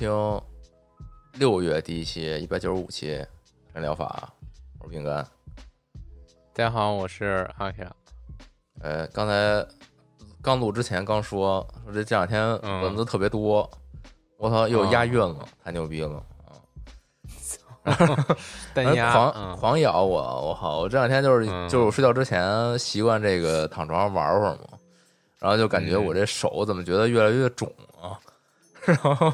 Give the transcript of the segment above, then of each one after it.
听六月第一期一百九十五期人疗法，我是饼干。大家好，我是阿 K。呃，刚才刚录之前刚说说这这两天嗯蚊子特别多，我操，又押韵了，太牛逼了！啊狂嗯狂咬我，我靠！我这两天就是嗯就是我睡觉之前习惯这个躺床上玩会儿嘛，然后就感觉嗯我这手怎么觉得越来越肿啊，然后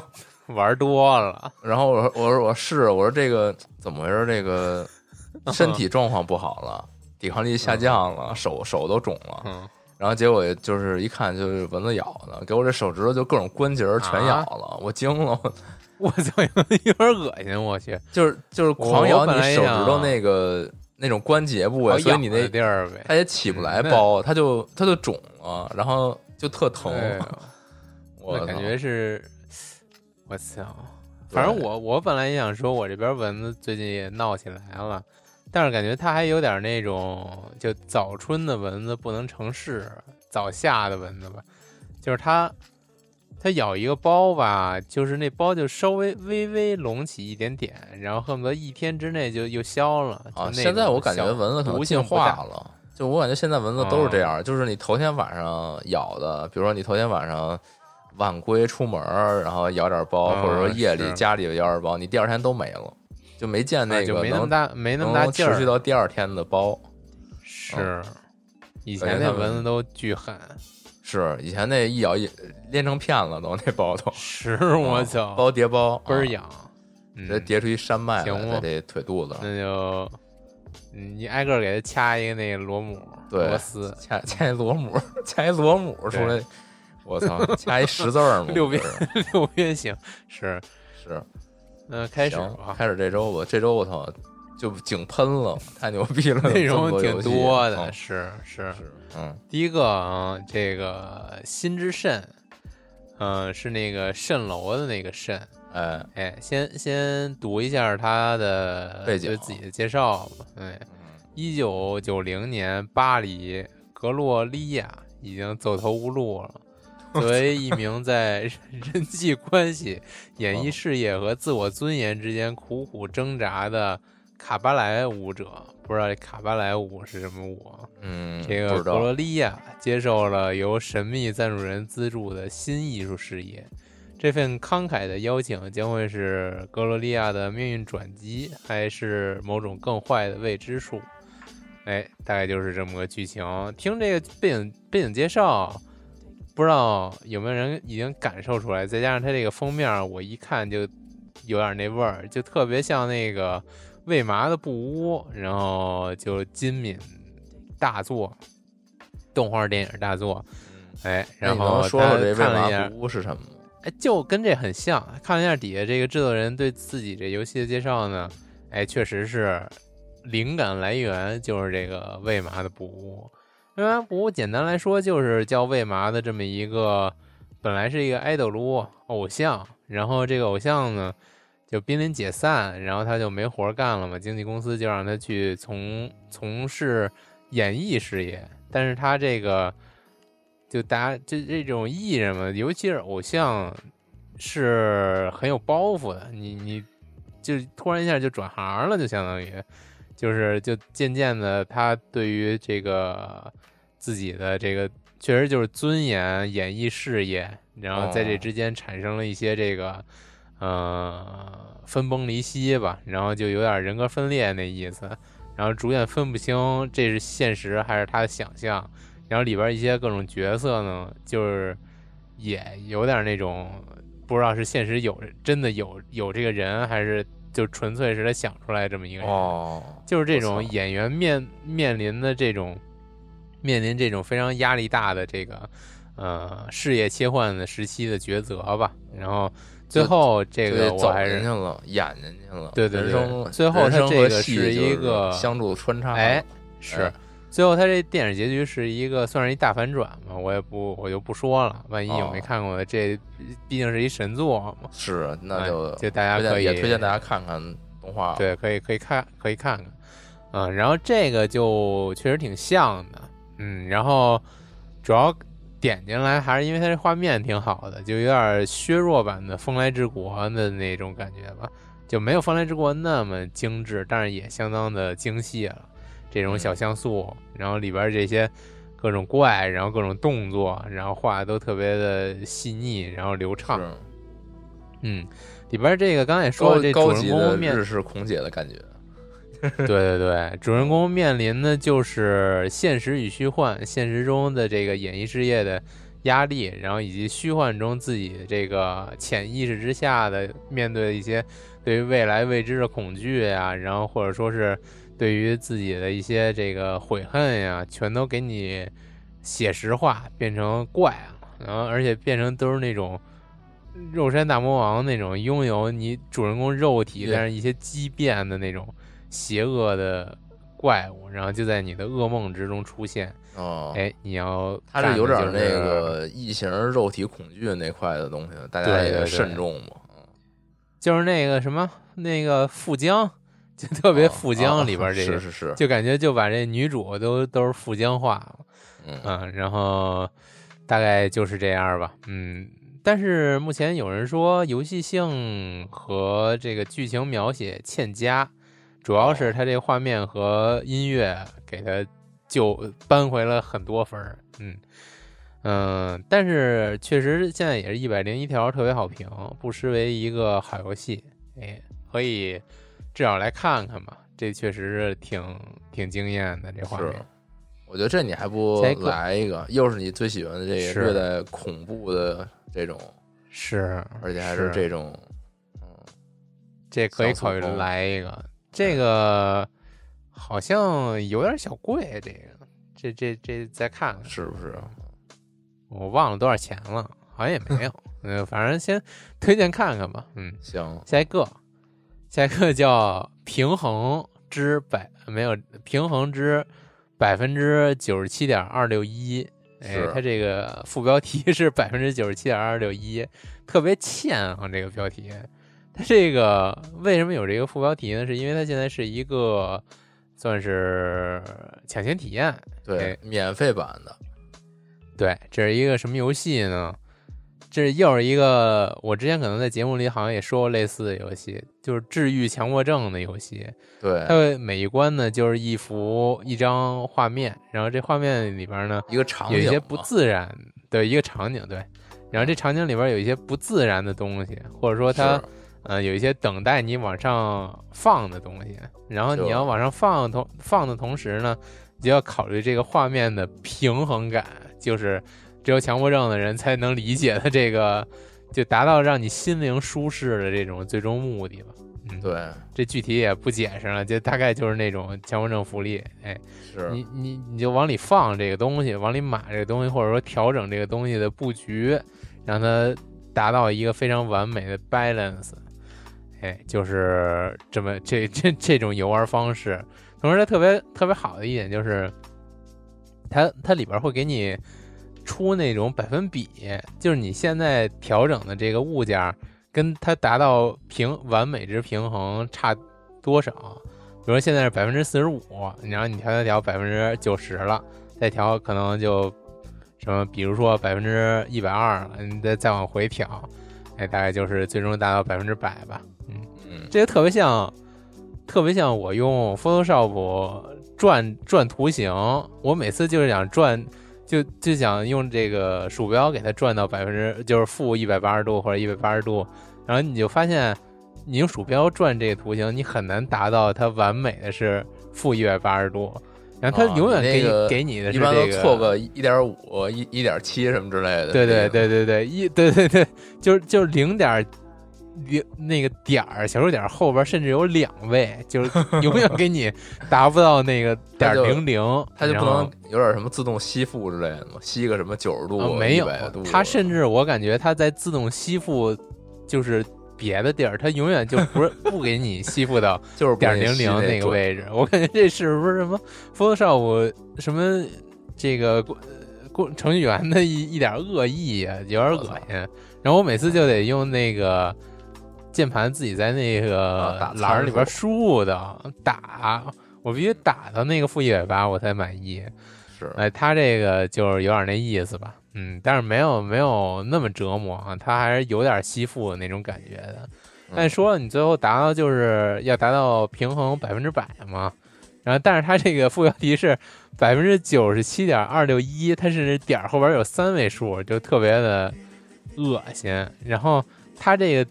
玩多了，然后我说我说我试我说这个怎么回事？这个身体状况不好了，抵抗力下降了，手手都肿了。然后结果就是一看就是蚊子咬的，给我这手指头就各种关节全咬了，我惊了，我操，有点恶心，我去，就是就是狂咬你手指头那个那种关节部位，所以你那地儿呗，它也起不来包，它就它就肿了，然后就特疼。我感觉是，我操！反正我我本来也想说，我这边蚊子最近也闹起来了，但是感觉它还有点那种，就早春的蚊子不能成事，早夏的蚊子吧，就是它它咬一个包吧，就是那包就稍微微微隆起一点点，然后恨不得一天之内就又消了。啊，那现在我感觉蚊子可能进化了，就我感觉现在蚊子都是这哦样，就是你头天晚上咬的，比如说你头天晚上晚归出门，然后咬点包，嗯或者说夜里家里咬点包，你第二天都没了，就没见啊那个就没那么能大没那么大劲儿。持续，到第二天的包。是。以前那蚊子都巨狠，是以前那一咬一连成片了都那包都，是我操，包叠包，啊，倍儿痒。嗯。直接叠出一山脉在这腿肚子，那就嗯你挨个给它掐一个那个螺母对螺丝，掐掐一螺母，掐一螺母出来，我操，掐一十字儿嘛，六边六边形是。是。那开始开始这周吧。这周我操，就井喷了，太牛逼了，内容挺多的，嗯是是。是，嗯第一个啊，这个心之肾，嗯，是那个蜃楼的那个蜃。哎，哎，先先读一下他的背景对自己的介绍吧。哎，一九九零年，巴黎格洛利亚已经走投无路了。作为一名在 人际关系、演艺事业和自我尊严之间苦苦挣扎的卡巴莱舞者，不知道这卡巴莱舞是什么舞啊？嗯，这个格罗利亚接受了由神秘赞助人资助的新艺术事业。这份慷慨的邀请将会是格罗利亚的命运转机，还是某种更坏的未知数？哎，大概就是这么个剧情。听这个背景背景介绍，不知道有没有人已经感受出来？再加上它这个封面，我一看就有点那味儿，就特别像那个未麻的布屋，然后就金敏大作，动画电影大作，哎，然后看了一下，不是什么吗？哎，就跟这很像。看了一下底下这个制作人对自己这游戏的介绍呢，哎，确实是灵感来源就是这个未麻的布屋。魏麻布简单来说就是叫魏麻的这么一个，本来是一个爱豆撸偶像，然后这个偶像呢就濒临解散，然后他就没活干了嘛，经纪公司就让他去从从事演艺事业，但是他这个就大家这这种艺人嘛，尤其是偶像，是很有包袱的。你你就突然一下就转行了，就相当于就是就渐渐的，他对于这个自己的这个确实就是尊严、演艺事业，然后在这哦之间产生了一些这个呃分崩离析吧，然后就有点人格分裂那意思。然后逐渐分不清这是现实还是他的想象，然后里边一些各种角色呢，就是也有点那种不知道是现实有真的有有这个人，还是就纯粹是他想出来这么一个人。哦，就是这种演员面面临的这种面临这种非常压力大的这个呃事业切换的时期的抉择吧。然后最后这个走个我还是进去了，演进去了。对对对人生最后人生它这个是一个相互穿插。哎，是哎最后他这电影结局是一个算是一大反转嘛，我也不我就不说了，万一有没哦看过的，这毕竟是一神作嘛，是，那哎就就大家可以也推荐大家看看动画。，对，可以可以看可以看看，嗯，然后这个就确实挺像的，嗯，然后主要点进来还是因为它这画面挺好的，就有点削弱版的《风来之国》的那种感觉吧，就没有《风来之国》那么精致，但是也相当的精细了。这种小像素，然后里边这些各种怪，然后各种动作，然后画的都特别的细腻，然后流畅。嗯，里边这个刚才也说高了，这主人公面日式空姐的感觉。对对对，主人公面临的就是现实与虚幻，现实中的这个演艺事业的压力，然后以及虚幻中自己这个潜意识之下的面对一些对于未来未知的恐惧呀，然后或者说是对于自己的一些这个悔恨呀，全都给你写实化，变成怪了，然后而且变成都是那种。肉山大魔王那种拥有你主人公肉体，但是一些畸变的那种邪恶的怪物，然后就在你的噩梦之中出现。哦，哎，你要他是有点那个异形肉体恐惧那块的东西，大家也慎重嘛。就是那个什么那个富江，就特别哦富江哦里边这个，是是是，就感觉就把这女主都都是富江化了，嗯。嗯，然后大概就是这样吧，嗯。但是目前有人说游戏性和这个剧情描写欠佳，主要是它这画面和音乐给它就扳回了很多分儿，嗯。嗯，但是确实现在也是一百零一条特别好评，不失为一个好游戏，哎，可以至少来看看吧，这确实是挺挺惊艳的这画是面。。我觉得这你还不来一个，又是你最喜欢的这个是略带恐怖的这种，是，而且还是这种，嗯，这可以考虑来一个。这个好像有点小贵，这个这这这再看看，是不是？我忘了多少钱了，好像也没有。嗯，反正先推荐看看吧。嗯，行，下一个，下一个叫平衡之百，没有平衡之百分之九十七点二六一。哎是，它这个副标题是百分之九十七点二六一，特别欠啊！这个标题，它这个为什么有这个副标题呢？是因为它现在是一个算是抢先体验。对哎，免费版的，对，这是一个什么游戏呢？这又是一个我之前可能在节目里好像也说过类似的游戏，就是治愈强迫症的游戏。对它对，每一关呢就是一幅一张画面，然后这画面里边呢一个场景，有一些不自然的一个场景，对，然后这场景里边有一些不自然的东西，或者说它是呃有一些等待你往上放的东西，然后你要往上放同放的同时呢，你就要考虑这个画面的平衡感，就是只有强迫症的人才能理解的这个，就达到让你心灵舒适的这种最终目的吧。嗯，，对，这具体也不解释了，就大概就是那种强迫症福利，哎，是你你你就往里放这个东西，往里码这个东西，或者说调整这个东西的布局，让它达到一个非常完美的 balance。哎，就是这么这这这种游玩方式。同时，它特别特别好的一点就是，它它里边会给你出那种百分比，就是你现在调整的这个物件儿跟它达到平完美值平衡差多少。比如说现在是百分之四十五，然后你调调调百分之九十了，再调可能就什么，比如说百分之一百二了，你再再往回调，哎，大概就是最终达到百分之百吧。嗯，嗯，这个特别像，特别像我用 Photoshop 转转图形，我每次就是想转，就就想用这个鼠标给它转到百分之就是负一百八十度或者一百八十度，然后你就发现，你用鼠标转这个图形，你很难达到它完美的是负一百八十度，然后它啊永远给、那个给你的是一般都错个一点五、一一点七什么之类的。对对对对对，一对对对，就是就是零点零那个点儿小数点儿后边甚至有两位，就是 永远给你达不到那个点零零，它就不能有点什么自动吸附之类的吗？吸个什么九十度、啊没有，它甚至我感觉它在自动吸附，就是别的地儿，它永远就不是不给你吸附到 就是点零零那个位置。我感觉这是不是什么 Photoshop 什么这个过过程序员的一一点恶意啊，有点恶心。然后我每次就得用那个键盘自己在那个栏里边输入的打，我必须打到那个负一百八我才满意。是哎，他这个就是有点那意思吧，嗯，但是没有没有那么折磨啊，他还是有点吸附那种感觉的。但说了，你最后达到就是要达到平衡百分之百嘛，然后但是它这个副标题是百分之九十七点二六一，它是点儿后边有三位数，就特别的恶心。然后它这个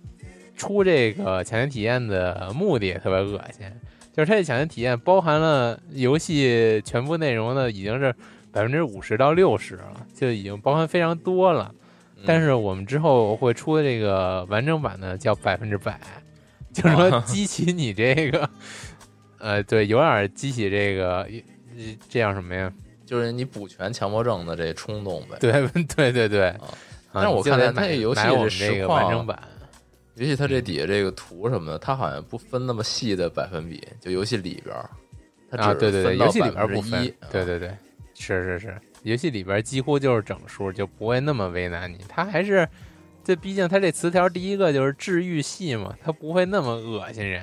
出这个抢先体验的目的也特别恶心，就是它这抢先体验包含了游戏全部内容的已经是百分之五十到六十了，就已经包含非常多了。但是我们之后会出的这个完整版呢，叫百分之百，就是说激起你这个，呃，对，有点激起这个呃这叫什么呀？就是你补全强迫症的这冲动呗。对 对对对。但是我看它你就得买这游戏买我们这实这个完况整版，尤其它这底下这个图什么的，它好像不分那么细的百分比，就游戏里边啊，只对对对，游戏里边不分1%，对对对，是是是，游戏里边几乎就是整数，就不会那么为难你。他还是，这毕竟他这词条第一个就是治愈系嘛，他不会那么恶心人，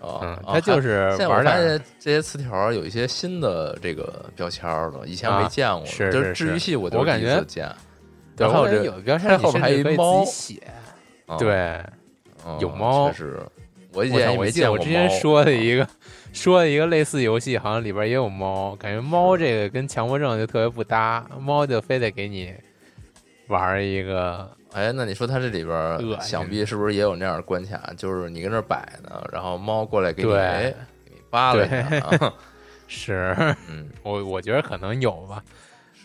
啊，嗯，啊它就还是现在我发现这些词条有一些新的这个标签了，以前没啊见过的，是就是治愈系我我感觉第一次见。对，然后这有的标签后边还有一猫写，啊对。嗯有猫确实，我以！前也没见过我之前说的一个说的一个类似游戏，好像里边也有猫，感觉猫这个跟强迫症就特别不搭，猫就非得给你玩一个，哎，那你说它这里边想必是不是也有那样的关卡？就是你跟这儿摆呢，然后猫过来给你对哎给你扒拉一下啊，是嗯，我我觉得可能有吧。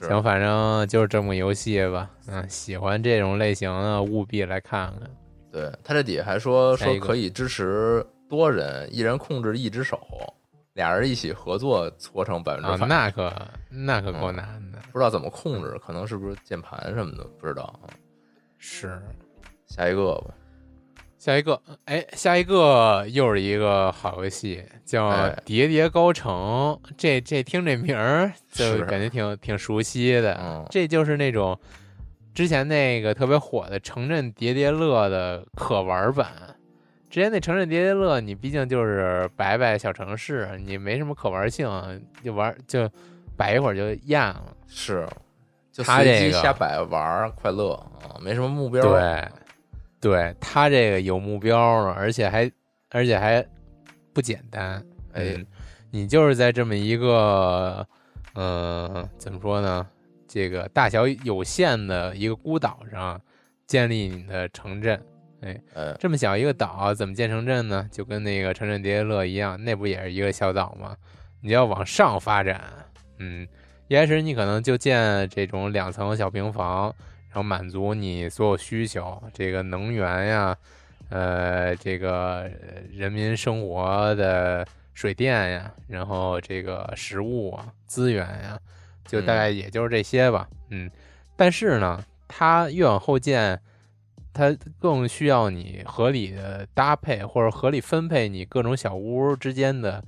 行，反正就是这么个游戏吧。嗯，喜欢这种类型的务必来看看。对，它这底下还说说可以支持多人，一人控制一只手，俩人一起合作搓成百分啊之，百。那可那可够嗯难的，不知道怎么控制，可能是不是键盘什么的，不知道啊。是。下一个吧，下一个，哎，下一个又是一个好游戏，叫哎《叠叠高城》。这这听这名儿 就感觉挺挺熟悉的。嗯这就是那种之前那个特别火的《城镇叠叠乐》的可玩版。之前那《城镇叠叠乐》，你毕竟就是摆摆小城市，你没什么可玩性，就玩就摆一会儿就厌了。是就它随机这个瞎摆玩，快乐啊，没什么目标。，对，对，他这个有目标了，而且还而且还不简单。哎嗯，你就是在这么一个，嗯、怎么说呢？这个大小有限的一个孤岛上建立你的城镇。哎，这么小一个岛，怎么建城镇呢？就跟那个城镇叠叠乐一样，那不也是一个小岛吗？你要往上发展。嗯，一开始你可能就建这种两层小平房，然后满足你所有需求，这个能源呀，呃，这个呃人民生活的水电呀，然后这个食物啊、资源呀，就大概也就是这些吧。嗯，但是呢，它越往后建，它更需要你合理的搭配或者合理分配你各种小屋之间的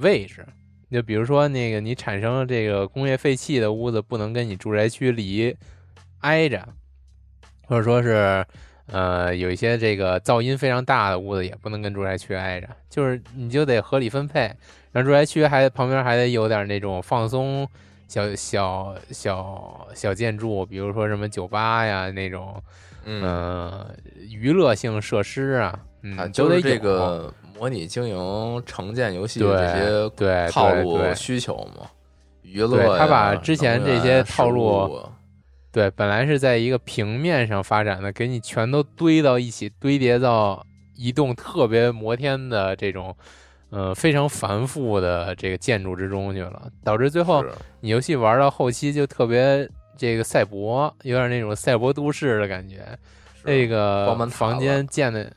位置。就比如说那个你产生这个工业废气的屋子，不能跟你住宅区离挨着，或者说是呃有一些这个噪音非常大的屋子也不能跟住宅区挨着，就是你就得合理分配。然后住宅区还旁边还得有点那种放松小小小小建筑，比如说什么酒吧呀那种，嗯，呃，娱乐性设施啊，嗯，就是这个模拟经营城建游戏的这些对套路需求嘛，娱乐他把之前这些套路对，本来是在一个平面上发展的，给你全都堆到一起，堆叠到一栋特别摩天的这种呃非常繁复的这个建筑之中去了，导致最后你游戏玩到后期就特别这个赛博，有点那种赛博都市的感觉。是这个房间建的，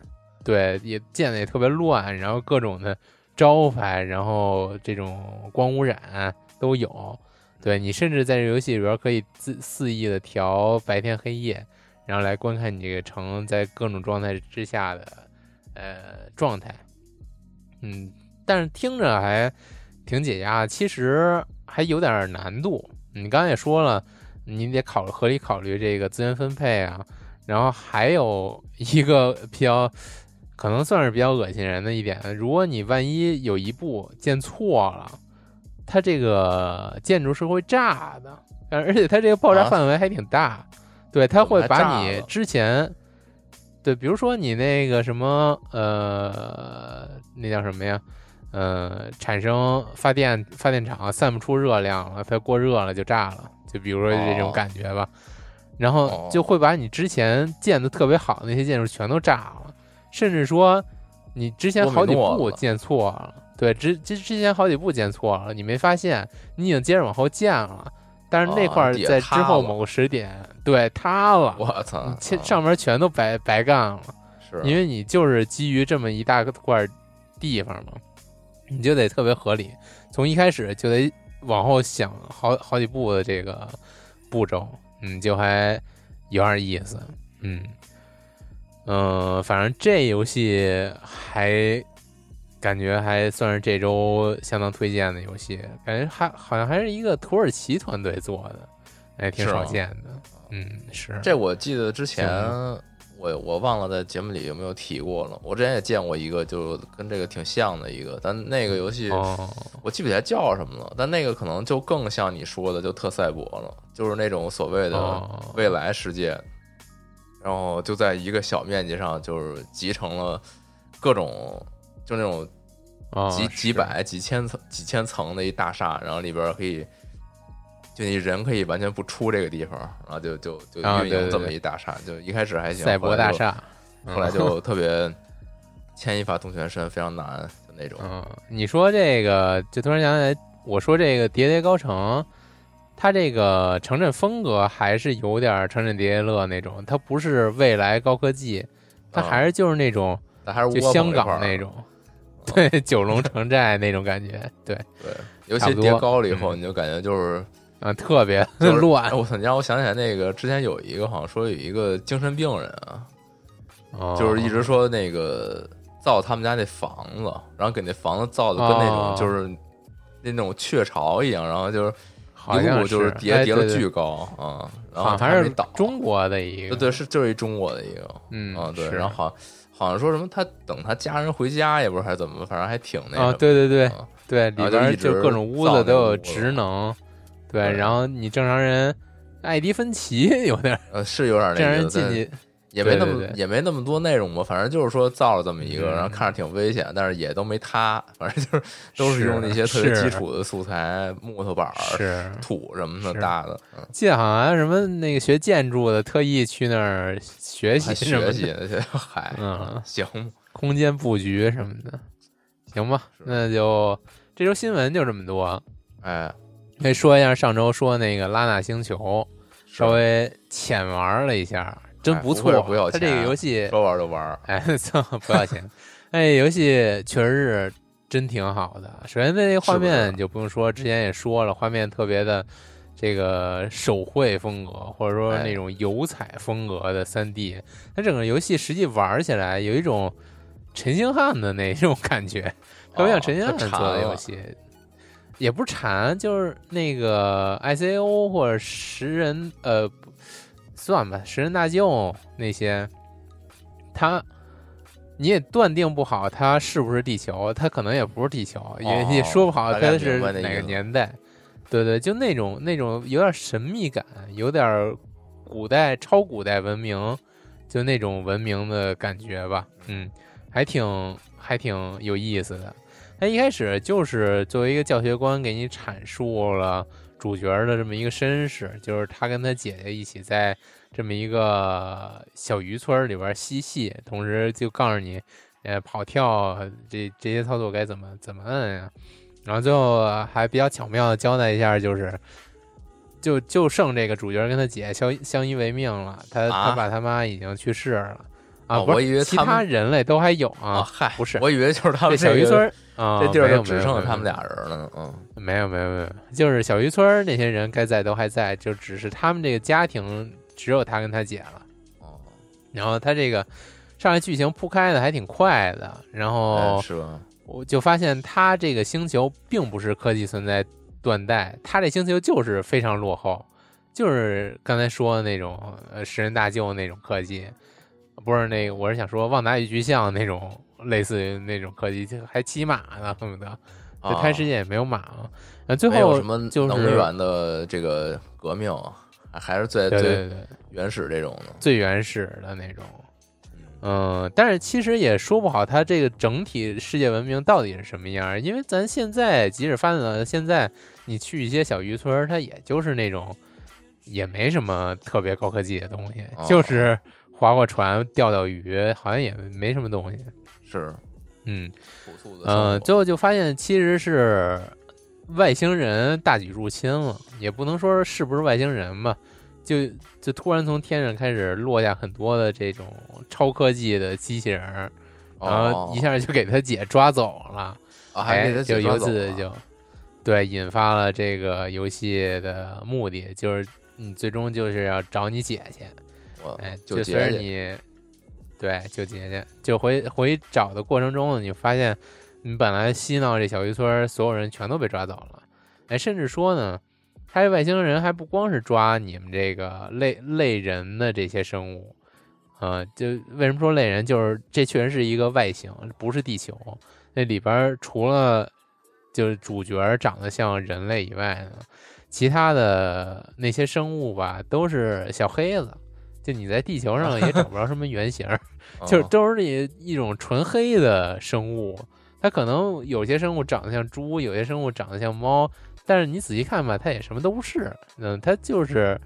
对，也建的也特别乱，然后各种的招牌，然后这种光污染都有。对你甚至在这游戏里边可以自肆意的调白天黑夜，然后来观看你这个城在各种状态之下的呃状态。嗯，但是听着还挺解压，其实还有点难度。你刚才也说了，你得考合理考虑这个资源分配啊，然后还有 一个比较可能算是比较恶心人的一点，如果你万一有一步建错了，它这个建筑是会炸的，而且它这个爆炸啊范围还挺大，对，它会把你之前。对，比如说你那个什么，呃，那叫什么呀？呃，产生发电发电厂散不出热量了，它过热了就炸了，就比如说这种哦感觉吧。然后哦就会把你之前建的特别好的那些建筑全都炸了，甚至说你之前好几步建错了，对，之之之前好几步建错了，你没发现，你已经接着往后建了，但是那啊块儿在之后某个时点，对塌了，我操上面全都白白干了。是因为你就是基于这么一大块地方嘛，你就得特别合理，从一开始就得往后想好好几步的这个步骤，嗯，就还有点意思，嗯，嗯、反正这游戏还感觉还算是这周相当推荐的游戏，感觉还好像还是一个土耳其团队做的，哎，挺少见的，嗯，是。这我记得之前行我我忘了在节目里有没有提过了。我之前也见过一个，就跟这个挺像的一个，但那个游戏哦，我记不起来叫什么了。但那个可能就更像你说的，就特赛博了，就是那种所谓的哦未来世界，然后就在一个小面积上，就是集成了各种就那种哦几是几百、几千层、几千层的一大厦，然后里边儿可以，就你人可以完全不出这个地方，然后就就就运营这么一大厦，就一开始还行，赛博大厦，后来嗯。就 特别牵一发动全身，非常难就那种。嗯，你说这个，就突然想起来，我说这个《叠叠高城》，它这个城镇风格还是有点城镇叠叠乐那种，它不是未来高科技，它啊还是就是那种但还是就香港那种，对，九龙城寨那种感觉，对，对，尤其叠高了以后，嗯。你就感觉就是啊，特别就是 乱哎，我操！你让我想起来那个之前有一个好像说有一个精神病人啊，哦就是一直说那个造他们家那房子，然后给那房子造的跟那种哦就是那种雀巢一样，然后就是好像一路就是叠叠了巨高啊，然后好像还是还没倒。中国的一个，对对是就是一中国的一个嗯啊对，然后好好像说什么他等他家人回家也不知道还是怎么，反正还挺那啊，什么对对对啊对，里边就各种屋子都有职能，对，对。然后你正常人，艾迪芬奇 有点呃是有点这样那个但人进去，也没那么也没那么多内容吧，反正就是说造了这么一个，嗯。然后看着挺危险，但是也都没塌，反正就是 都是是用那些特别基础的素材，木头板土什么的搭的，嗯，记得好像什么那个学建筑的特意去那儿学习学习呢，这嗨，嗯行，空间布局什么的，行吧，那就这周新闻就这么多。哎，可以说一下上周说那个拉纳星球，稍微浅玩了一下，真哎不不错。不要钱它这个游戏，说玩就玩，哎，操，不要钱。哎，游戏确实是真挺好的。首先，这个画面就不用说，之前也说了，画面特别的这个手绘风格，或者说哎那种油彩风格的三 D。它整个游戏实际玩起来有一种陈星汉的那种感觉，特别像陈星汉哦做的游戏。也不是馋，就是那个 ICO 或者食人，呃，算吧，食人大舅那些，他你也断定不好他是不是地球，他可能也不是地球，也也说不好大概它是哪个年代。对对，就那种那种有点神秘感，有点古代超古代文明，就那种文明的感觉吧。嗯，还挺还挺有意思的。他一开始就是作为一个教学官给你阐述了主角的这么一个身世，就是他跟他姐姐一起在这么一个小渔村里边嬉戏，同时就告诉你呃，跑跳这这些操作该怎么怎么摁呀？然后最后还比较巧妙的交代一下，就是就就剩这个主角跟他姐相相依为命了。他、啊他爸他妈已经去世了啊，哦我以为其他人类都还有啊，啊，嗨，不是我以为就是他这们个小渔村啊，这地儿就只剩他们。俩人了呢。嗯，没有没有没有，就是小渔村那些人该在都还在，就只是他们这个家庭只有他跟他姐了。哦，然后他这个上来剧情铺开的还挺快的，然后哎是吧？我就发现他这个星球并不是科技存在断代，他这星球就是非常落后，就是刚才说的那种呃十人大舅那种科技，不是那个我是想说旺达与巨像那种类似于那种科技，就还骑马呢，恨不得就开世界也没有马啊。那最后什么就是能源的这个革命，还还是最最原始这种的。最原始的那种。嗯，但是其实也说不好，它这个整体世界文明到底是什么样，因为咱现在即使发展到现在，你去一些小渔村，它也就是那种，也没什么特别高科技的东西，哦就是划划船、钓钓鱼，好像也没什么东西。是嗯嗯、活。最后就发现其实是外星人大举入侵了，也不能说是不是外星人吧，就就突然从天上开始落下很多的这种超科技的机器人儿，然后哦一下就给他姐抓走了，啊，还给他哎，就姐抓走由此了就对引发了这个游戏的目的，就是你最终就是要找你姐去，我哎，就就随着你对就姐姐就回回找的过程中呢，你发现你本来嬉闹这小渔村所有人全都被抓走了，哎，甚至说呢。他这外星人还不光是抓你们这个类类人的这些生物，呃，就为什么说类人？就是这确实是一个外星，不是地球。那里边除了就是主角长得像人类以外呢，其他的那些生物吧，都是小黑子。就你在地球上也找不着什么原型儿，就是嗯都是一一种纯黑的生物。它可能有些生物长得像猪，有些生物长得像猫，但是你仔细看吧，它也什么都不是。嗯，它就是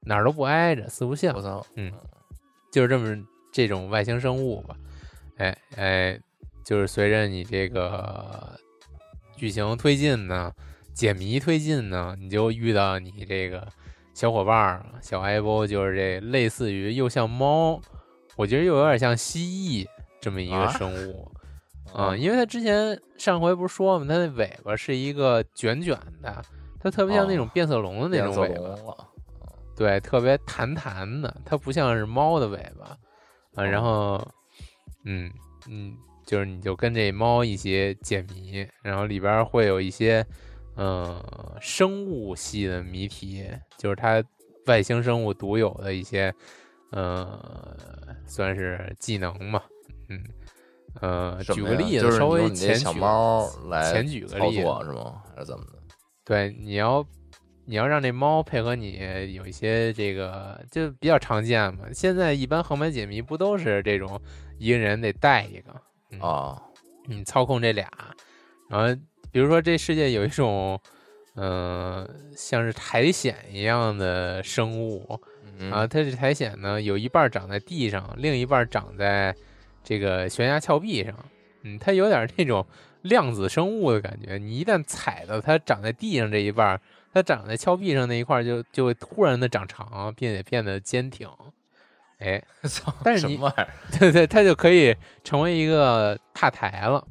哪儿都不挨着，四不像嗯。就是这么这种外星生物吧。哎哎，就是随着你这个剧情推进呢，解谜推进呢，你就遇到你这个小伙伴儿了，小艾波，就是这类似于又像猫，我觉得又有点像蜥蜴这么一个啊生物。啊、因为它之前上回不是说嘛，它的尾巴是一个卷卷的，它特别像那种哦变色龙的那种尾巴。对，特别弹弹的，它不像是猫的尾巴啊。然后，嗯嗯，就是你就跟这猫一起解谜，然后里边儿会有一些嗯、呃生物系的谜题，就是它外星生物独有的一些呃算是技能嘛，嗯呃，举个例子，就是稍微前举个例子是吗？还是怎么的？对，你要你要让这猫配合你，有一些这个就比较常见嘛。现在一般横版解谜不都是这种一个人得带一个，嗯啊，你操控这俩，然后比如说这世界有一种，嗯、像是苔藓一样的生物嗯啊，它这苔藓呢有一半长在地上，另一半长在这个悬崖峭壁上，嗯，它有点那种量子生物的感觉。你一旦踩到它长在地上这一半，它长在峭壁上那一块就就会突然的长长，并且变得坚挺。哎，操，但是你？对对，它就可以成为一个踏台了。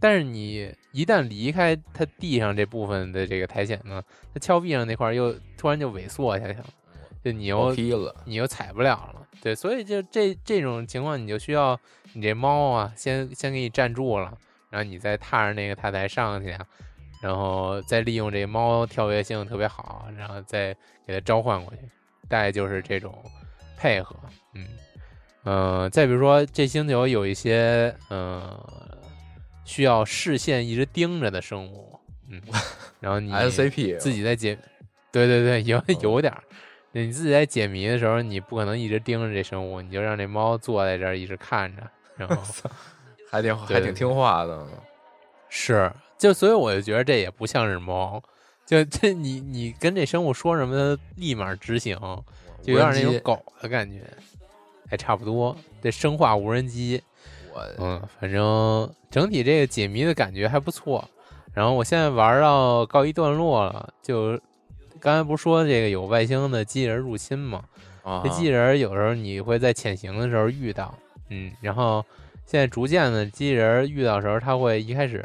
但是你一旦离开它地上这部分的这个苔藓呢，它峭壁上那块儿又突然就萎缩下去了，就你又你又踩不了了。对，所以就这这种情况，你就需要你这猫啊，先先给你站住了，然后你再踏着那个踏台上去啊，然后再利用这猫跳跃性特别好，然后再给它召唤过去，大概就是这种配合。嗯，呃，再比如说这星球有一些呃需要视线一直盯着的生物，嗯，然后你 SCP 自己在解，对对对，有有点儿。你自己在解谜的时候，你不可能一直盯着这生物，你就让这猫坐在这儿一直看着，然后 还挺还挺听话的，是，就所以我就觉得这也不像是猫，就这你你跟这生物说什么，它立马执行，就有点那种狗的感觉，还差不多。这生化无人机，嗯，反正整体这个解谜的感觉还不错。然后我现在玩到告一段落了，就刚才不是说这个有外星的机器人入侵吗？啊这机器人有时候你会在潜行的时候遇到，嗯，然后现在逐渐的机器人遇到的时候，它会一开始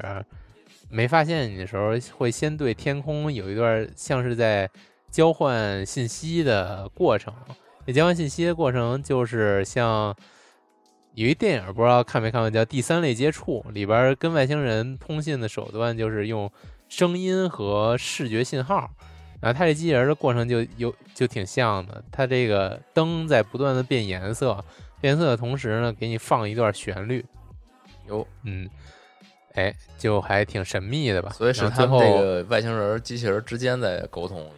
没发现你的时候，会先对天空有一段像是在交换信息的过程。这交换信息的过程就是像有一电影，不知道看没看过，叫《第三类接触》，里边跟外星人通信的手段就是用声音和视觉信号。然后它这机器人的过程就有就挺像的，它这个灯在不断的变颜色，变颜色的同时呢，给你放一段旋律，有，嗯，哎，就还挺神秘的吧。所以是他们这个外星人机器人之间在沟通。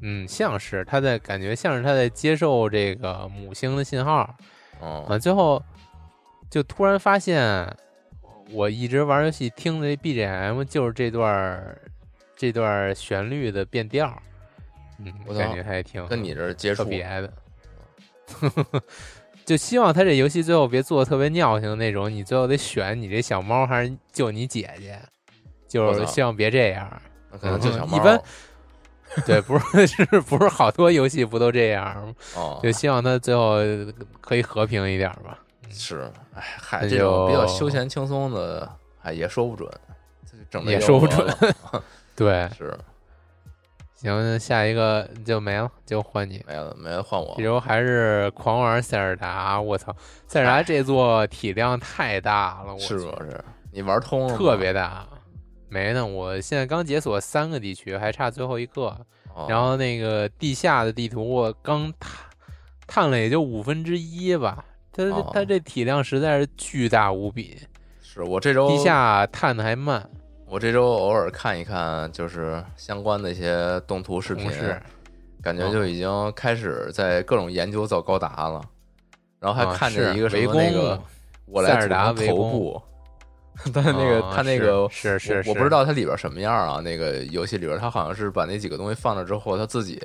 嗯，像是他在感觉像是他在接受这个母星的信号，嗯啊，最后就突然发现，我一直玩游戏听的这 BGM 就是这段儿这段儿旋律的变调儿，嗯我，感觉还挺跟你这儿接触，特别的。就希望他这游戏最后别做的特别尿性的那种，你最后得选你这小猫还是救你姐姐，就是希望别这样。可能就小猫嗯一般 对，不是 是不是好多游戏不都这样吗？哦，就希望他最后可以和平一点吧。是，哎，嗨，那这种比较休闲轻松的，哎，也说不准，也说不准 对，是行，下一个就没了，就换你。没了，没了，换我比如还是狂玩塞尔达，我操！塞尔达这座体量太大了，我是去不是？你玩通了？特别大。没呢，我现在刚解锁三个地区，还差最后一个。哦，然后那个地下的地图我刚探探了也就五分之一吧，它哦它这体量实在是巨大无比，是我这周地下探的还慢。我这周偶尔看一看，就是相关的一些动图视频感觉就已经开始在各种研究造高达了。然后还啊看着一个什围么那个攻我来塞尔组成达围攻头部，但是那个啊他那个是是是我我不知道它里边什么样啊。那个游戏里边，它好像是把那几个东西放了之后，他自己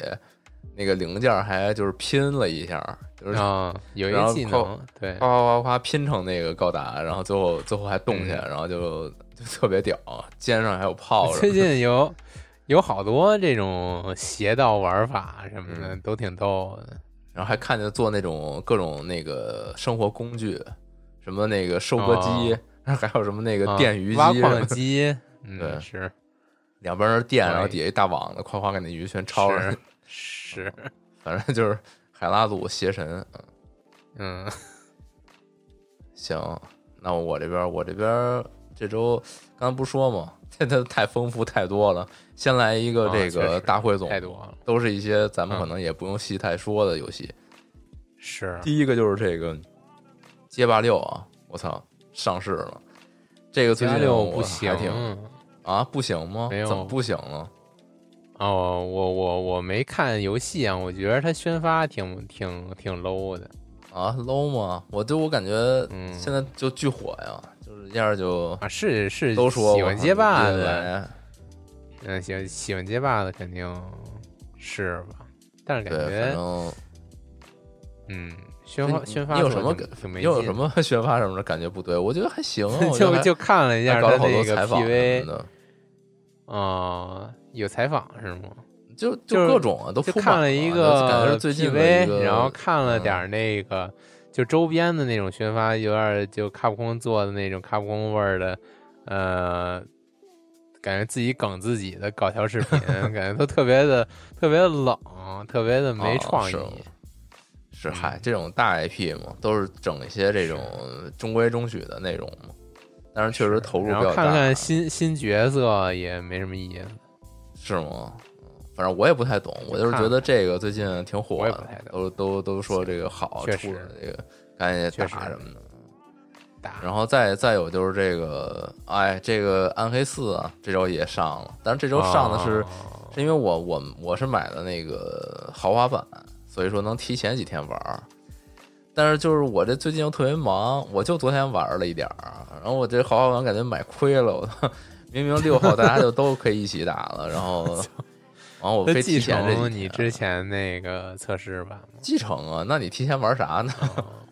那个零件还就是拼了一下，就是啊，有一技能，对，啪啪啪啪拼成那个高达，然后最后最后还动起来，嗯然后就就特别屌，肩上还有炮什最。近有有好多这种邪道玩法什么的，嗯都挺逗的。然后还看见做那种各种那个生活工具，什么那个收割机，还有什么那个啊电鱼机挖什么的，矿机，嗯，对是两边是电，然后底下一大网子，夸夸给那鱼全抄上是。是，反正就是海拉鲁邪神。嗯嗯，行，那我这边我这边这周刚才不说嘛？这它太丰富太多了。先来一个啊这个大汇总，太多了，都是一些咱们嗯可能也不用细太说的游戏。是第一个就是这个街霸六啊，我操，上市了。这个最加近我还六不行挺啊，不行吗？没有怎么不行了？哦，我我我没看游戏啊，我觉得它宣发挺挺挺 low 的，啊，low 吗？我就我感觉嗯现在就巨火呀，就是一下就啊，是是都说喜欢街霸的，嗯，喜欢喜欢街霸的肯定是吧？但是感觉嗯，宣发宣发你有什么出来挺挺没劲又有什么宣发什么的感觉不对？我觉得还行，就就看了一下还搞好他那个多采访啊、有采访是吗？就就是各种啊，都就看了一个感觉个是最近的 PV，一个然后看了嗯点那个、就周边的那种宣发，有点就卡普空做的那种卡普空味儿的，呃，感觉自己梗自己的搞笑视频，感觉都特别的特别的冷，特别的没哦创意。是嗨，这种大 IP 嘛，都是整一些这种中规中矩的内容嘛。但是确实投入比较大，看看新新角色也没什么意思。是吗？嗯反正我也不太懂，我就是觉得这个最近挺火的都都都说这个好，确出了实这个赶紧确实打什么的。打然后再再有就是这个，哎，这个暗黑四啊，这周也上了，但是这周上的是，哦是因为我我我是买的那个豪华版，所以说能提前几天玩儿。但是就是我这最近又特别忙，我就昨天玩了一点儿，然后我这豪华版感觉买亏了，我！明明六号大家就都可以一起打了，然后，然后我非提前这你之前那个测试吧？继承啊？那你提前玩啥呢？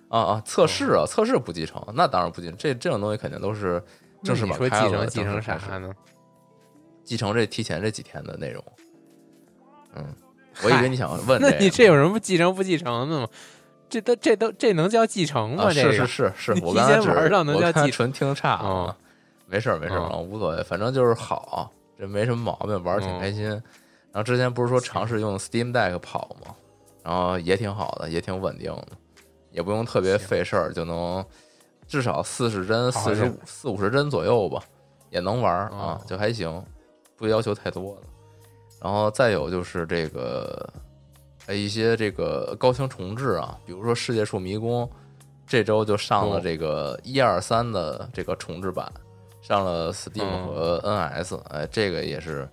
哦啊啊，测试啊，测试不继承，那当然不继承。这这种东西肯定都是正式版开了继承继承啥呢？继承这提前这几天的内容。嗯，我以为你想问那个你这有什么继承不继承的吗？这都这都这能叫继承吗？啊，这个是是是是，我刚才玩上能叫继承听差哦了，没事儿没事儿哦啊，无所谓，反正就是好，这没什么毛病，玩儿挺哦开心。然后之前不是说尝试用 Steam Deck 跑吗？然后也挺好的，也挺稳定的，也不用特别费事儿，就能至少四十帧、好四十五、四五十帧左右吧，也能玩儿啊哦，就还行，不要求太多的。然后再有就是这个，呃，一些这个高清重置啊，比如说《世界树迷宫》，这周就上了哦。这个一二三的这个重置版，上了 Steam 嗯和 NS，哎，这个也是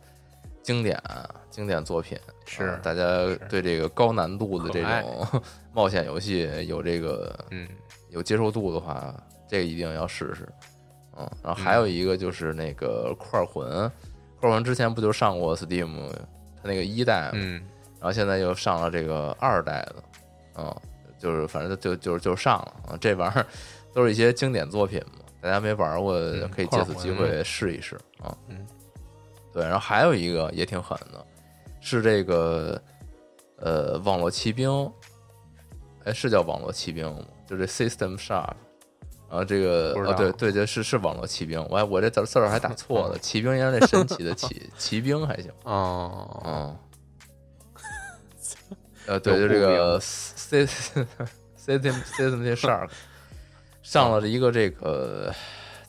经典经典作品，是啊大家对这个高难度的这种 冒险游戏有这个嗯有接受度的话，这个一定要试试。嗯，然后还有一个就是那个块魂，块魂之前不就上过 Steam 它那个一代嘛，嗯然后现在又上了这个二代的，嗯，就是反正就就就上了啊，这玩意儿都是一些经典作品嘛，大家没玩过嗯可以借此机会试一试啊。嗯，对，然后还有一个也挺狠的，是这个呃网络骑兵，哎，是叫网络骑兵吗？就这 System Shock。然后这个不知道哦，对对对，是是网络骑兵，我还我这字字儿还打错了，骑兵应该是那神奇的骑，骑兵还行。哦哦，呃，对，就这个 C System System Shark 上了一个这个，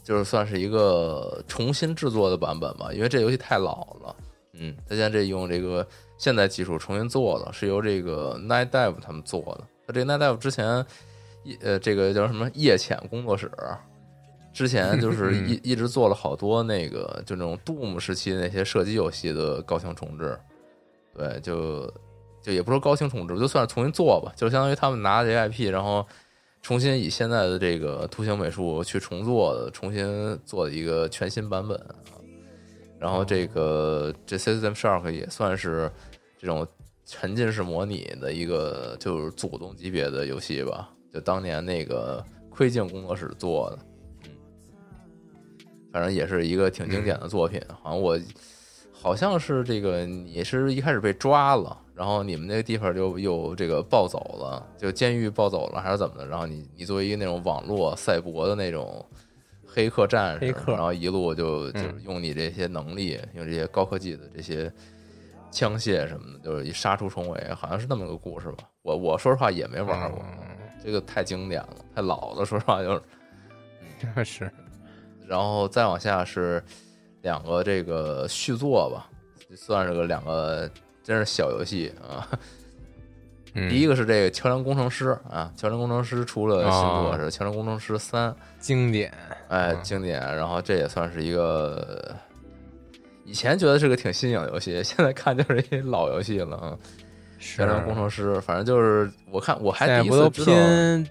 就是算是一个重新制作的版本吧，因为这游戏太老了。嗯，他现在这用这个现代技术重新做的，是由这个 Night Dive 他们做的。他这个 Night Dive 之前，一呃，这个叫什么夜潜工作室，之前就 是一一直做了好多那个就那种 Doom 时期那些射击游戏的高清重置。对，就就也不说高清重置，就算是重新做吧，就相当于他们拿这个 IP，然后重新以现在的这个图形美术去重做的，重新做的一个全新版本啊。然后这个这 System Shock 也算是这种沉浸式模拟的一个就是祖宗级别的游戏吧，就当年那个窥镜工作室做的，嗯，反正也是一个挺经典的作品。好像我好像是这个你是一开始被抓了，然后你们那个地方就又这个暴走了，就监狱暴走了还是怎么的？然后你你作为一个那种网络赛博的那种黑客战士，黑然后一路就就是用你这些能力，用这些高科技的这些枪械什么的，就是一杀出重围，好像是那么个故事吧。我我说实话也没玩过，嗯这个太经典了，太老了，说实话就是。这是然后再往下是两个这个续作吧，算是个两个真是小游戏啊。嗯第一个是这个《桥梁工程师》啊，《桥梁工程师》出了新作哦是《桥梁工程师三》，经典，哎，嗯经典。然后这也算是一个以前觉得是个挺新颖的游戏，现在看就是一老游戏了啊。是桥梁工程师，反正就是我看我还第一次拼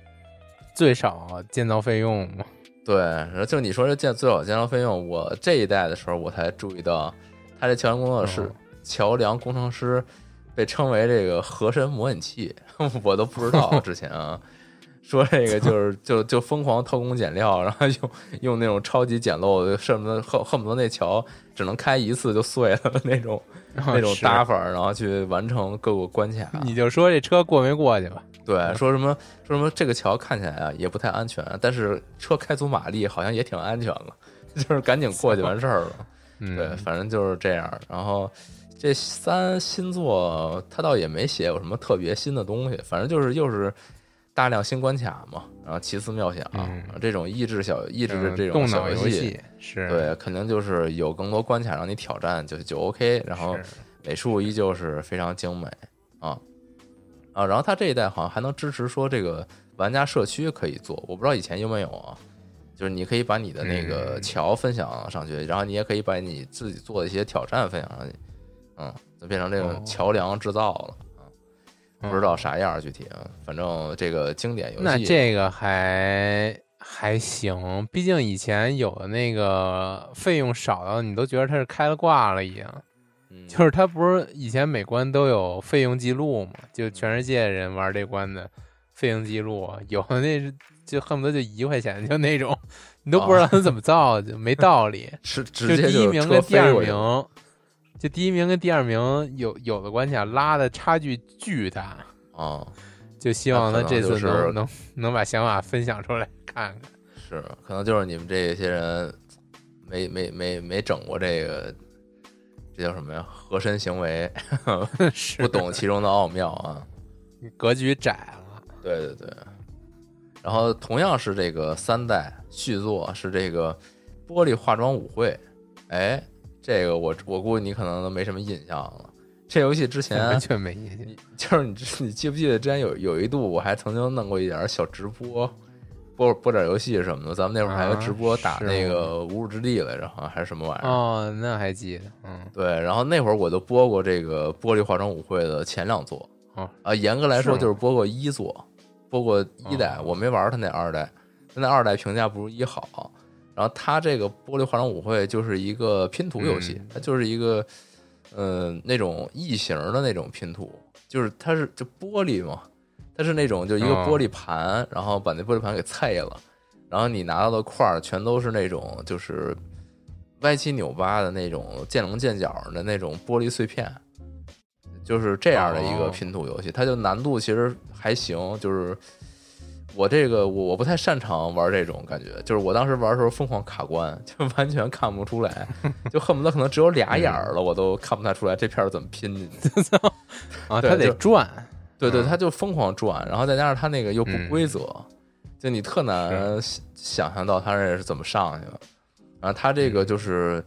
最少建造费用嘛？对，然后就你说这建最少建造费用，我这一代的时候我才注意到，他这桥梁工作室、哦桥梁工程师被称为这个河神模拟器，我都不知道之前啊。说这个就是 就就疯狂偷工减料，然后用用那种超级简陋的，恨不得恨恨不得那桥只能开一次就碎了那种 那种是搭法，然后去完成各个关卡。你就说这车过没过去吧？对，说什么说什么这个桥看起来啊也不太安全，但是车开足马力好像也挺安全了，就是赶紧过去完事儿了。嗯，对，反正就是这样。然后这三新作他倒也没写有什么特别新的东西，反正就是又是大量新关卡嘛，然后奇思妙想、嗯这种益智小益智的嗯这种小游戏是，对，肯定就是有更多关卡让你挑战，就就 OK。然后美术依旧是非常精美啊啊，然后它这一代好像还能支持说这个玩家社区可以做，我不知道以前有没有啊。就是你可以把你的那个嗯桥分享上去，然后你也可以把你自己做的一些挑战分享上去，嗯，就变成这哦种桥梁制造了啊。不知道啥样具体啊，反正这个经典游戏，那这个还还行，毕竟以前有的那个费用少到你都觉得它是开了挂了一样。嗯就是它不是以前每关都有费用记录嘛，就全世界人玩这关的费用记录，有的那是就恨不得就一块钱，就那种，你都不知道他怎么造的，就没道理。是直就接第一名跟第二名，就第一名跟第二名有有的关系啊拉的差距巨大，啊，就希望他这次能、能就是能 能把想法分享出来看看。是可能就是你们这些人没没没没整过这个，这叫什么呀？和身行为，不懂其中的奥妙啊。格局窄了，对对对，然后同样是这个三代续作是这个玻璃化妆舞会，哎，这个我我估计你可能都没什么印象了。这游戏之前完全没印象。就是你你记不记得之前有有一度我还曾经弄过一点小直播，播播点游戏什么的，咱们那会儿还有直播打那个无主之地来着，好像还是什么玩意儿。哦，那还记得，嗯，对，然后那会儿我就播过这个玻璃化妆舞会的前两座，哦啊，严格来说就是播过一座，播过一代，哦我没玩他那二代，他那二代评价不如一好。然后它这个玻璃化妆舞会就是一个拼图游戏，嗯它就是一个呃那种异形的那种拼图，就是它是就玻璃嘛，它是那种就一个哦玻璃盘，然后把那玻璃盘给碎了，然后你拿到的块儿全都是那种就是歪七扭八的那种见棱见角的那种玻璃碎片，就是这样的一个哦。拼图游戏，它就难度其实还行，就是我这个我我不太擅长玩这种感觉，就是我当时玩的时候疯狂卡关，就完全看不出来，就恨不得可能只有俩眼儿了，我都看不太出来这片儿怎么拼进去。啊，他得转，对对，嗯它就疯狂转，然后再加上它那个又不嗯规则，就你特难想想象到它这是怎么上去的。然后它这嗯个就是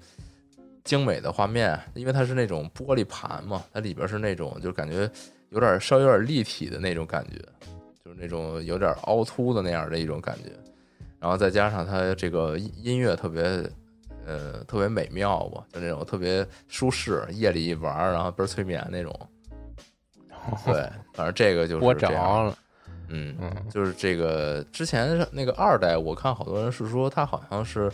精美的画面，因为它是那种玻璃盘嘛，它里边是那种就感觉有点稍微有点立体的那种感觉，就是那种有点凹凸的那样的一种感觉。然后再加上它这个音音乐特别呃特别美妙吧，就那种特别舒适，夜里一玩儿然后倍儿催眠那种。对，反正这个就是我这样着了，嗯，嗯，就是这个之前那个二代，我看好多人是说它好像是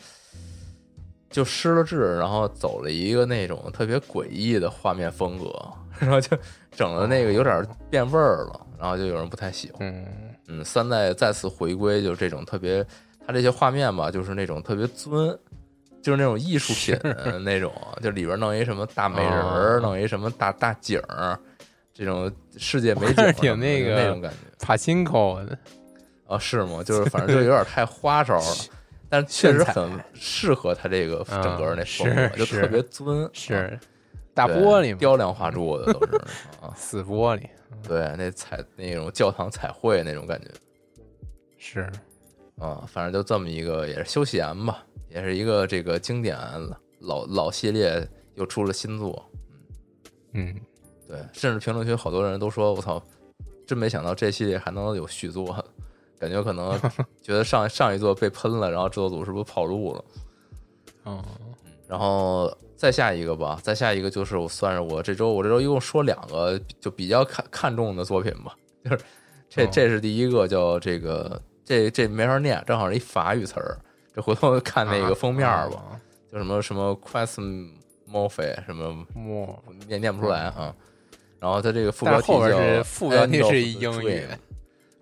就失了智，然后走了一个那种特别诡异的画面风格，然后就整的那个有点变味儿了，然后就有人不太喜欢。嗯，嗯，三代再次回归，就是这种特别，它这些画面吧，就是那种特别尊，就是那种艺术品那种，就里边弄一什么大美人儿，哦 弄一什么大大景儿，这种世界美景 挺那个那种感觉。帕辛口的，啊，是吗？就是反正就有点太花哨了，但确实很适合他这个整个那风格，啊就特别尊，啊是大玻璃，雕梁画柱的都是啊，死玻璃，对，那彩那种教堂彩绘那种感觉。是，啊，反正就这么一个，也是休闲吧，也是一个这个经典老老系列又出了新作，嗯，对，甚至评论区好多人都说我操，真没想到这系列还能有续作，感觉可能 觉得上上一座被喷了，然后制作组是不是跑路了？嗯，然后再下一个吧，再下一个就是我算是我这周我这周一共说两个就比较看看重的作品吧，就是这哦这是第一个叫这个这这没法念，正好是一法语词儿，这回头看那个封面吧，啊，就什么什么 question m o r p h 什么莫，念念不出来啊。然后它这个副标题但是后边叫是副标题是英语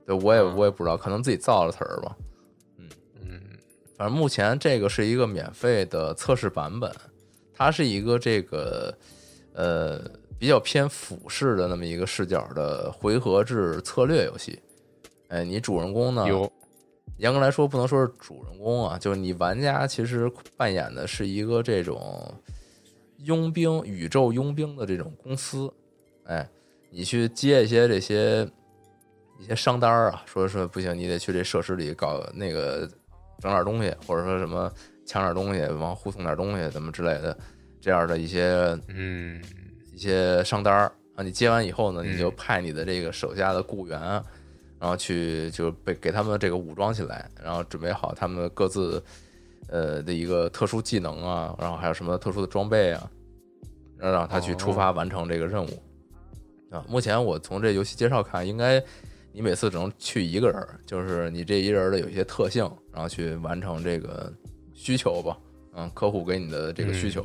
对我也嗯我也不知道，可能自己造了词儿吧。嗯，反正目前这个是一个免费的测试版本，它是一个这个呃比较偏俯视的那么一个视角的回合制策略游戏。哎，你主人公呢，有，严格来说不能说是主人公啊，就是你玩家其实扮演的是一个这种佣兵、宇宙佣兵的这种公司。哎，你去接一些这些一些商单儿啊，说说不行，你得去这设施里搞那个整点东西，或者说什么抢点东西，往护送点东西，怎么之类的，这样的一些嗯，一些商单儿啊，你接完以后呢，嗯你就派你的这个手下的雇员，然后去就被给他们这个武装起来，然后准备好他们各自呃的一个特殊技能啊，然后还有什么特殊的装备啊，然后让他去出发完成这个任务。啊。目前我从这游戏介绍看，应该你每次只能去一个人儿，就是你这一人儿的有一些特性，然后去完成这个需求吧，嗯，客户给你的这个需求。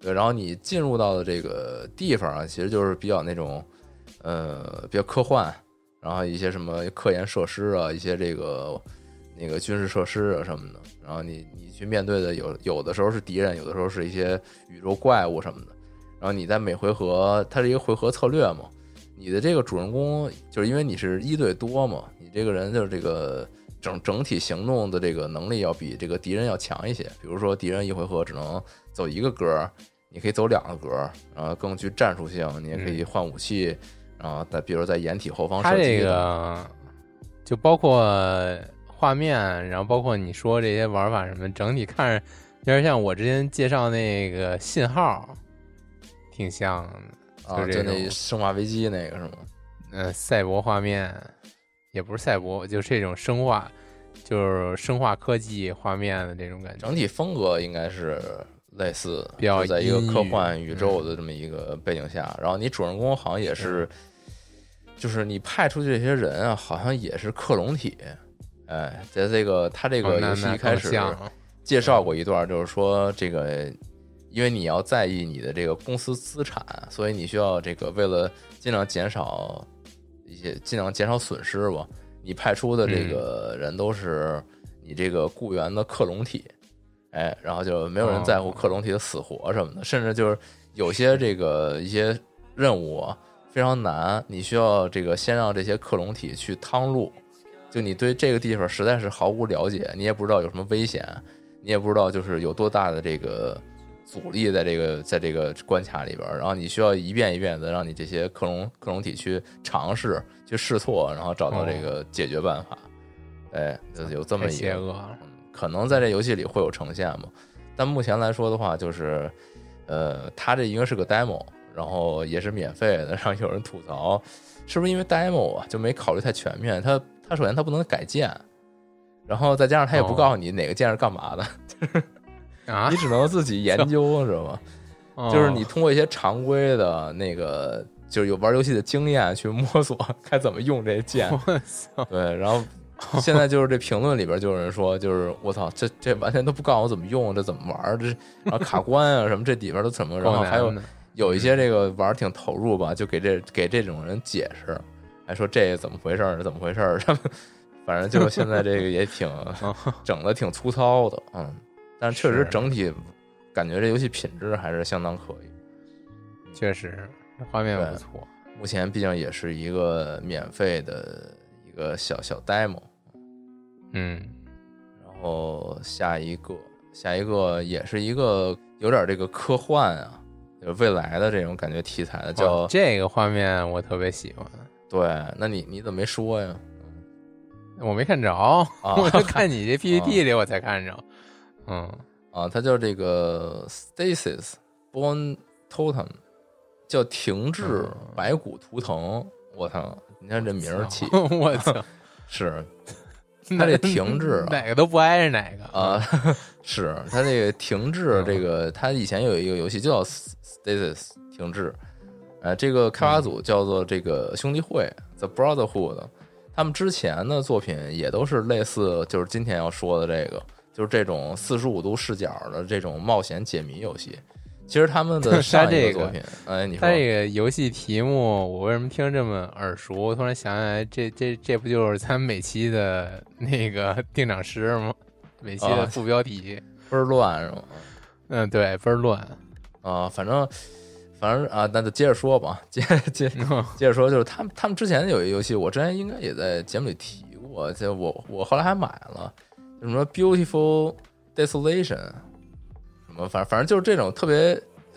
对，然后你进入到的这个地方啊，其实就是比较那种，呃，比较科幻，然然后一些什么科研设施啊，一些这个那个军事设施啊什么的。然后你你去面对的有有的时候是敌人，有的时候是一些宇宙怪物什么的。然后你在每回合，它是一个回合策略嘛。你的这个主人公就是因为你是一对多嘛，你这个人就是这个整整体行动的这个能力要比这个敌人要强一些。比如说敌人一回合只能走一个格，你可以走两个格，然后更具战术性，你也可以换武器，然后在比如在掩体后方射击这。个就包括画面，然后包括你说这些玩法什么，整体看着有点像我之前介绍那个信号，挺像的。啊，就那生化危机那个是吗？呃，赛博画面也不是赛博，就是这种生化，就是生化科技画面的这种感觉。整体风格应该是类似，比较在一个科幻宇宙的这么一个背景下，然后你主人公好像也是，就是你派出去这些人啊，好像也是克隆体。哎，在这个他这哦个游戏一开始介绍过一段，就是说这个，因为你要在意你的这个公司资产，所以你需要这个为了尽量减少一些尽量减少损失吧，你派出的这个人都是你这个雇员的克隆体，哎，然后就没有人在乎克隆体的死活什么的，甚至就是有些这个一些任务啊非常难，你需要这个先让这些克隆体去趟路。就你对这个地方实在是毫无了解，你也不知道有什么危险，你也不知道就是有多大的这个阻力在这个在这个关卡里边，然后你需要一遍一遍的让你这些克隆克隆体去尝试、去试错，然后找到这个解决办法。哎，就有这么一个，邪恶了。嗯可能在这游戏里会有呈现嘛。但目前来说的话，就是呃，它这应该是个 demo，然后也是免费的，然后有人吐槽，是不是因为 demo 啊就没考虑太全面？它它首先它不能改键，然后再加上它也不哦告诉你哪个键是干嘛的，啊？你，只能自己研究，知道吗？哦。就是你通过一些常规的那个，就是有玩游戏的经验去摸索该怎么用这键。对，然后现在就是这评论里边就有人说，就是我操，这这完全都不告诉我怎么用，这怎么玩，这然后卡关啊什么，这里边都怎么，然后还有有一些这个玩挺投入吧，就给这给这种人解释，还说这怎么回事儿，怎么回事儿，他们反正就是现在这个也挺整的挺粗糙的，嗯，但确实整体感觉这游戏品质还是相当可以。确实画面不错。目前毕竟也是一个免费的一个小小 demo，嗯，然后下一个下一个也是一个有点这个科幻啊，就是未来的这种感觉题材的，叫、哦这个画面我特别喜欢，对，那你你怎么没说呀？我没看着，啊 我就看你这 PPT 里我才看着。嗯，啊，它叫这个 Stasis Born Totem，叫停滞嗯。白骨图腾。我操，你看这名儿起我操，是它这停滞啊哪个都不挨着哪个啊，是它这个停滞，嗯。这个它以前有一个游戏就叫 Stasis 停滞，呃，这个开发组叫做这个兄弟会 The Brotherhood，他们之前的作品也都是类似，就是今天要说的这个，就是这种四十五度视角的这种冒险解谜游戏。其实他们的 上一这个个作品，哎，你说它这个游戏题目，我为什么听着这么耳熟？我突然想起来，这这这不就是咱每期的那个定场诗吗？每期的啊副标题，倍儿乱是吗？嗯，对，倍儿乱。啊，反正反正啊，那就接着说吧，接接接着说，就是他们他们之前有一个游戏，我之前应该也在节目里提过，就我我后来还买了，就什么 Beautiful Desolation，什么反正反正就是这种特别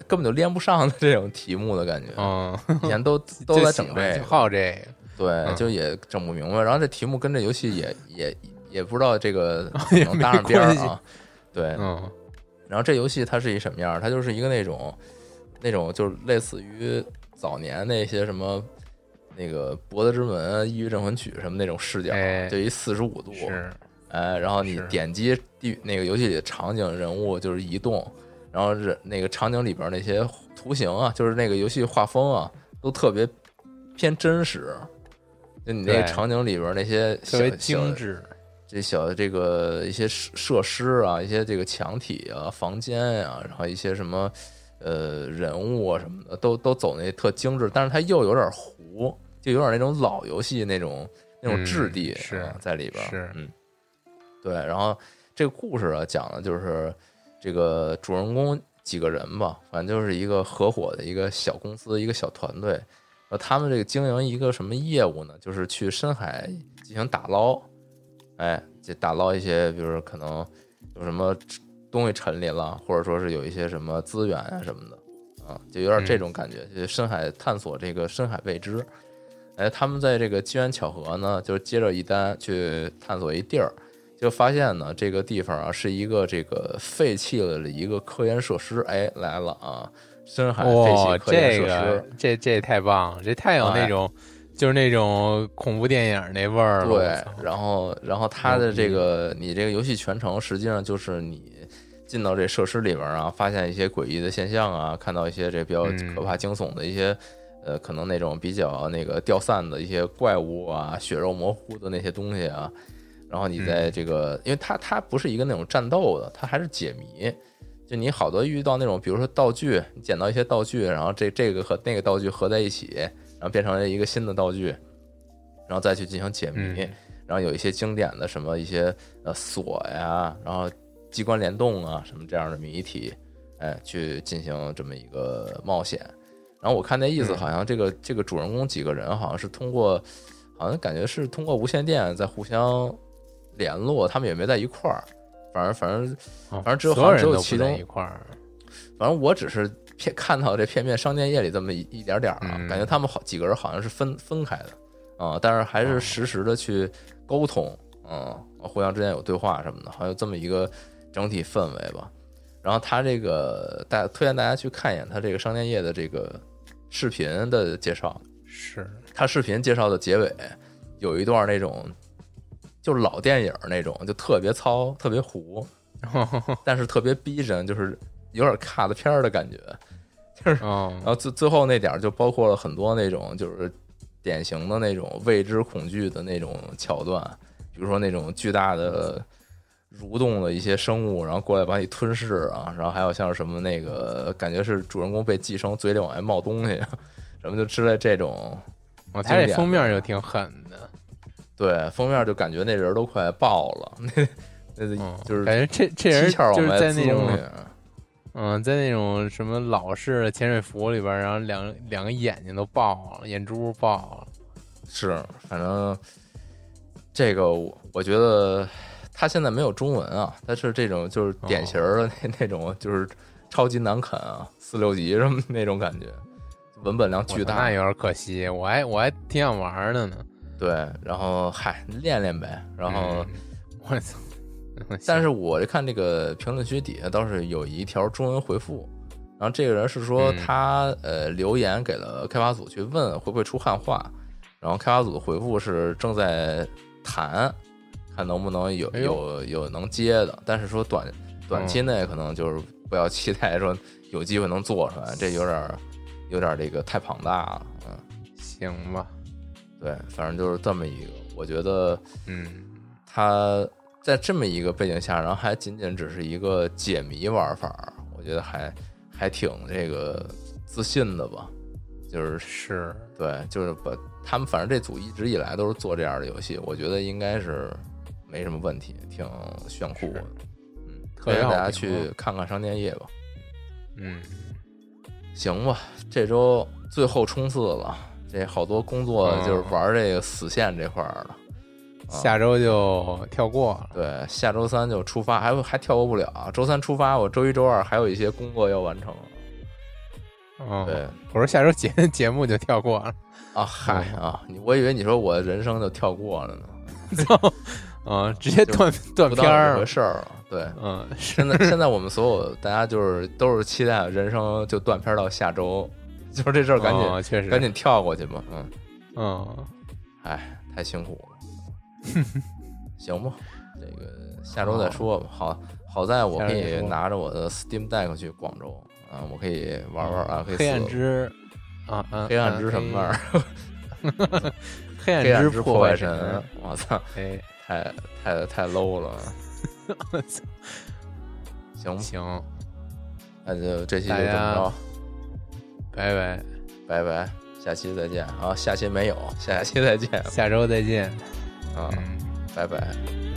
根本就连不上的这种题目的感觉，嗯，以前都 都在整这个，好这个，对，嗯就也整不明白，然后这题目跟这游戏也也也不知道这个 能搭上边儿啊，对，嗯然后这游戏它是一什么样儿？它就是一个那种那种就是类似于早年那些什么那个《博德之门》《抑郁镇魂曲》什么那种视角，哎就一四十五度，是，哎，然后你点击地那个游戏里的场景人物就是移动，然后人那个场景里边那些图形啊，就是那个游戏画风啊，都特别偏真实。就你那个场景里边那些特别精致。这小的这个一些设设施啊，一些这个墙体啊、房间呀、然后一些什么呃人物啊什么的，都都走那特精致，但是它又有点糊，就有点那种老游戏那种那种质地、嗯是啊在里边。是嗯，对。然后这个故事啊，讲的就是这个主人公几个人吧，反正就是一个合伙的一个小公司，一个小团队。呃，他们这个经营一个什么业务呢？就是去深海进行打捞，哎，就打捞一些，比如说可能有什么东西沉里了，或者说是有一些什么资源啊什么的，啊，就有点这种感觉，就是深海探索这个深海未知。哎，他们在这个机缘巧合呢，就是接着一单去探索一地儿，就发现呢，这个地方啊是一个这个废弃了的一个科研设施。哎，来了啊，深海废，弃科研这设施。个这这太棒了，这太有那哎种、就是那种恐怖电影那味儿了。对，然后然后它的这个你这个游戏全程实际上就是你进到这设施里边啊，发现一些诡异的现象啊，看到一些这比较嗯可怕惊悚的一些。呃，可能那种比较那个掉散的一些怪物啊，血肉模糊的那些东西啊，然后你在这个，因为它它不是一个那种战斗的，它还是解谜。就你好多遇到那种，比如说道具，你捡到一些道具，然后这这个和那个道具合在一起，然后变成了一个新的道具，然后再去进行解谜。嗯然后有一些经典的什么一些呃锁呀，然后机关联动啊什么这样的谜题，哎，去进行这么一个冒险。然后我看那意思，嗯好像这个、这个主人公几个人好像是通过，好像感觉是通过无线电在互相联络，他们也没在一块儿。反正反正哦反正只有所好像只有其中一块儿。反正我只是片看到这片面商店页里这么一一点点儿啊，嗯感觉他们好几个人好像是分分开的啊、但是还是实时的去沟通，嗯，互相之间有对话什么的，好像有这么一个整体氛围吧。然后他这个大推荐大家去看一眼他这个商店页的这个视频的介绍，是，他视频介绍的结尾有一段那种就是老电影那种，就特别糙、特别糊，但是特别逼真，就是有点卡的片儿的感觉。就是然，后最最后那点儿就包括了很多那种就是典型的那种未知恐惧的那种桥段，比如说那种巨大的蠕动的一些生物，然后过来把你吞噬啊，然后还有像什么那个感觉是主人公被寄生，嘴里往外冒东西，什么就之类这种。我他这封面就挺狠的，对，封面就感觉那人都快爆了，那那嗯，就是感觉这这人就是在那种。嗯，在那种什么老式的潜水服里边，然后两两个眼睛都爆了，眼珠爆了。是，反正这个我我觉得他现在没有中文啊，他是这种就是典型的那、那种就是超级难啃啊，四六级什么那种感觉，文本量巨大那。有点可惜，我还我还挺想玩的呢。对，然后嗨练练呗，然后。嗯我操，但是我看这个评论区底下倒是有一条中文回复，然后这个人是说嗯他、呃留言给了开发组去问会不会出汉化，然后开发组的回复是正在谈，看能不能有哎有有能接的，但是说短短期内可能就是不要期待说有机会能做出来，这有点儿有点儿这个太庞大了，嗯，行吧，对，反正就是这么一个，我觉得嗯，它在这么一个背景下，然后还仅仅只是一个解谜玩法，我觉得还还挺这个自信的吧。就是是，对，就是把他们反正这组一直以来都是做这样的游戏，我觉得应该是没什么问题，挺炫酷的。嗯，推荐大家去看看商店页吧。嗯，行吧，这周最后冲刺了，这好多工作嗯就是玩这个死线这块儿了。下周就跳过了。对，下周三就出发，还还跳过不了。周三出发，我周一、周二还有一些工作要完成。嗯，对我说下周节 节目就跳过了。啊，嗨嗯啊，你我以为你说我人生就跳过了呢，嗯，直接断断片儿了。回事儿了。对，嗯，现在现在我们所有大家就是都是期待人生就断片儿到下周，就是这事儿赶紧、哦确实赶紧跳过去吧。嗯，嗯，哎，太辛苦了。行吧，这个下周再说吧。好，好在我可以拿着我的 Steam Deck 去广州啊，我可以玩玩啊，可以黑暗之啊啊，黑暗之什么玩意儿？儿？黑暗之破坏神。我操，哎，太太太 low 了。我操行吧，行，那就这期就这么着，拜拜。拜拜。下期再见啊！下期没有，下期再见下周再见。啊！嗯。拜拜。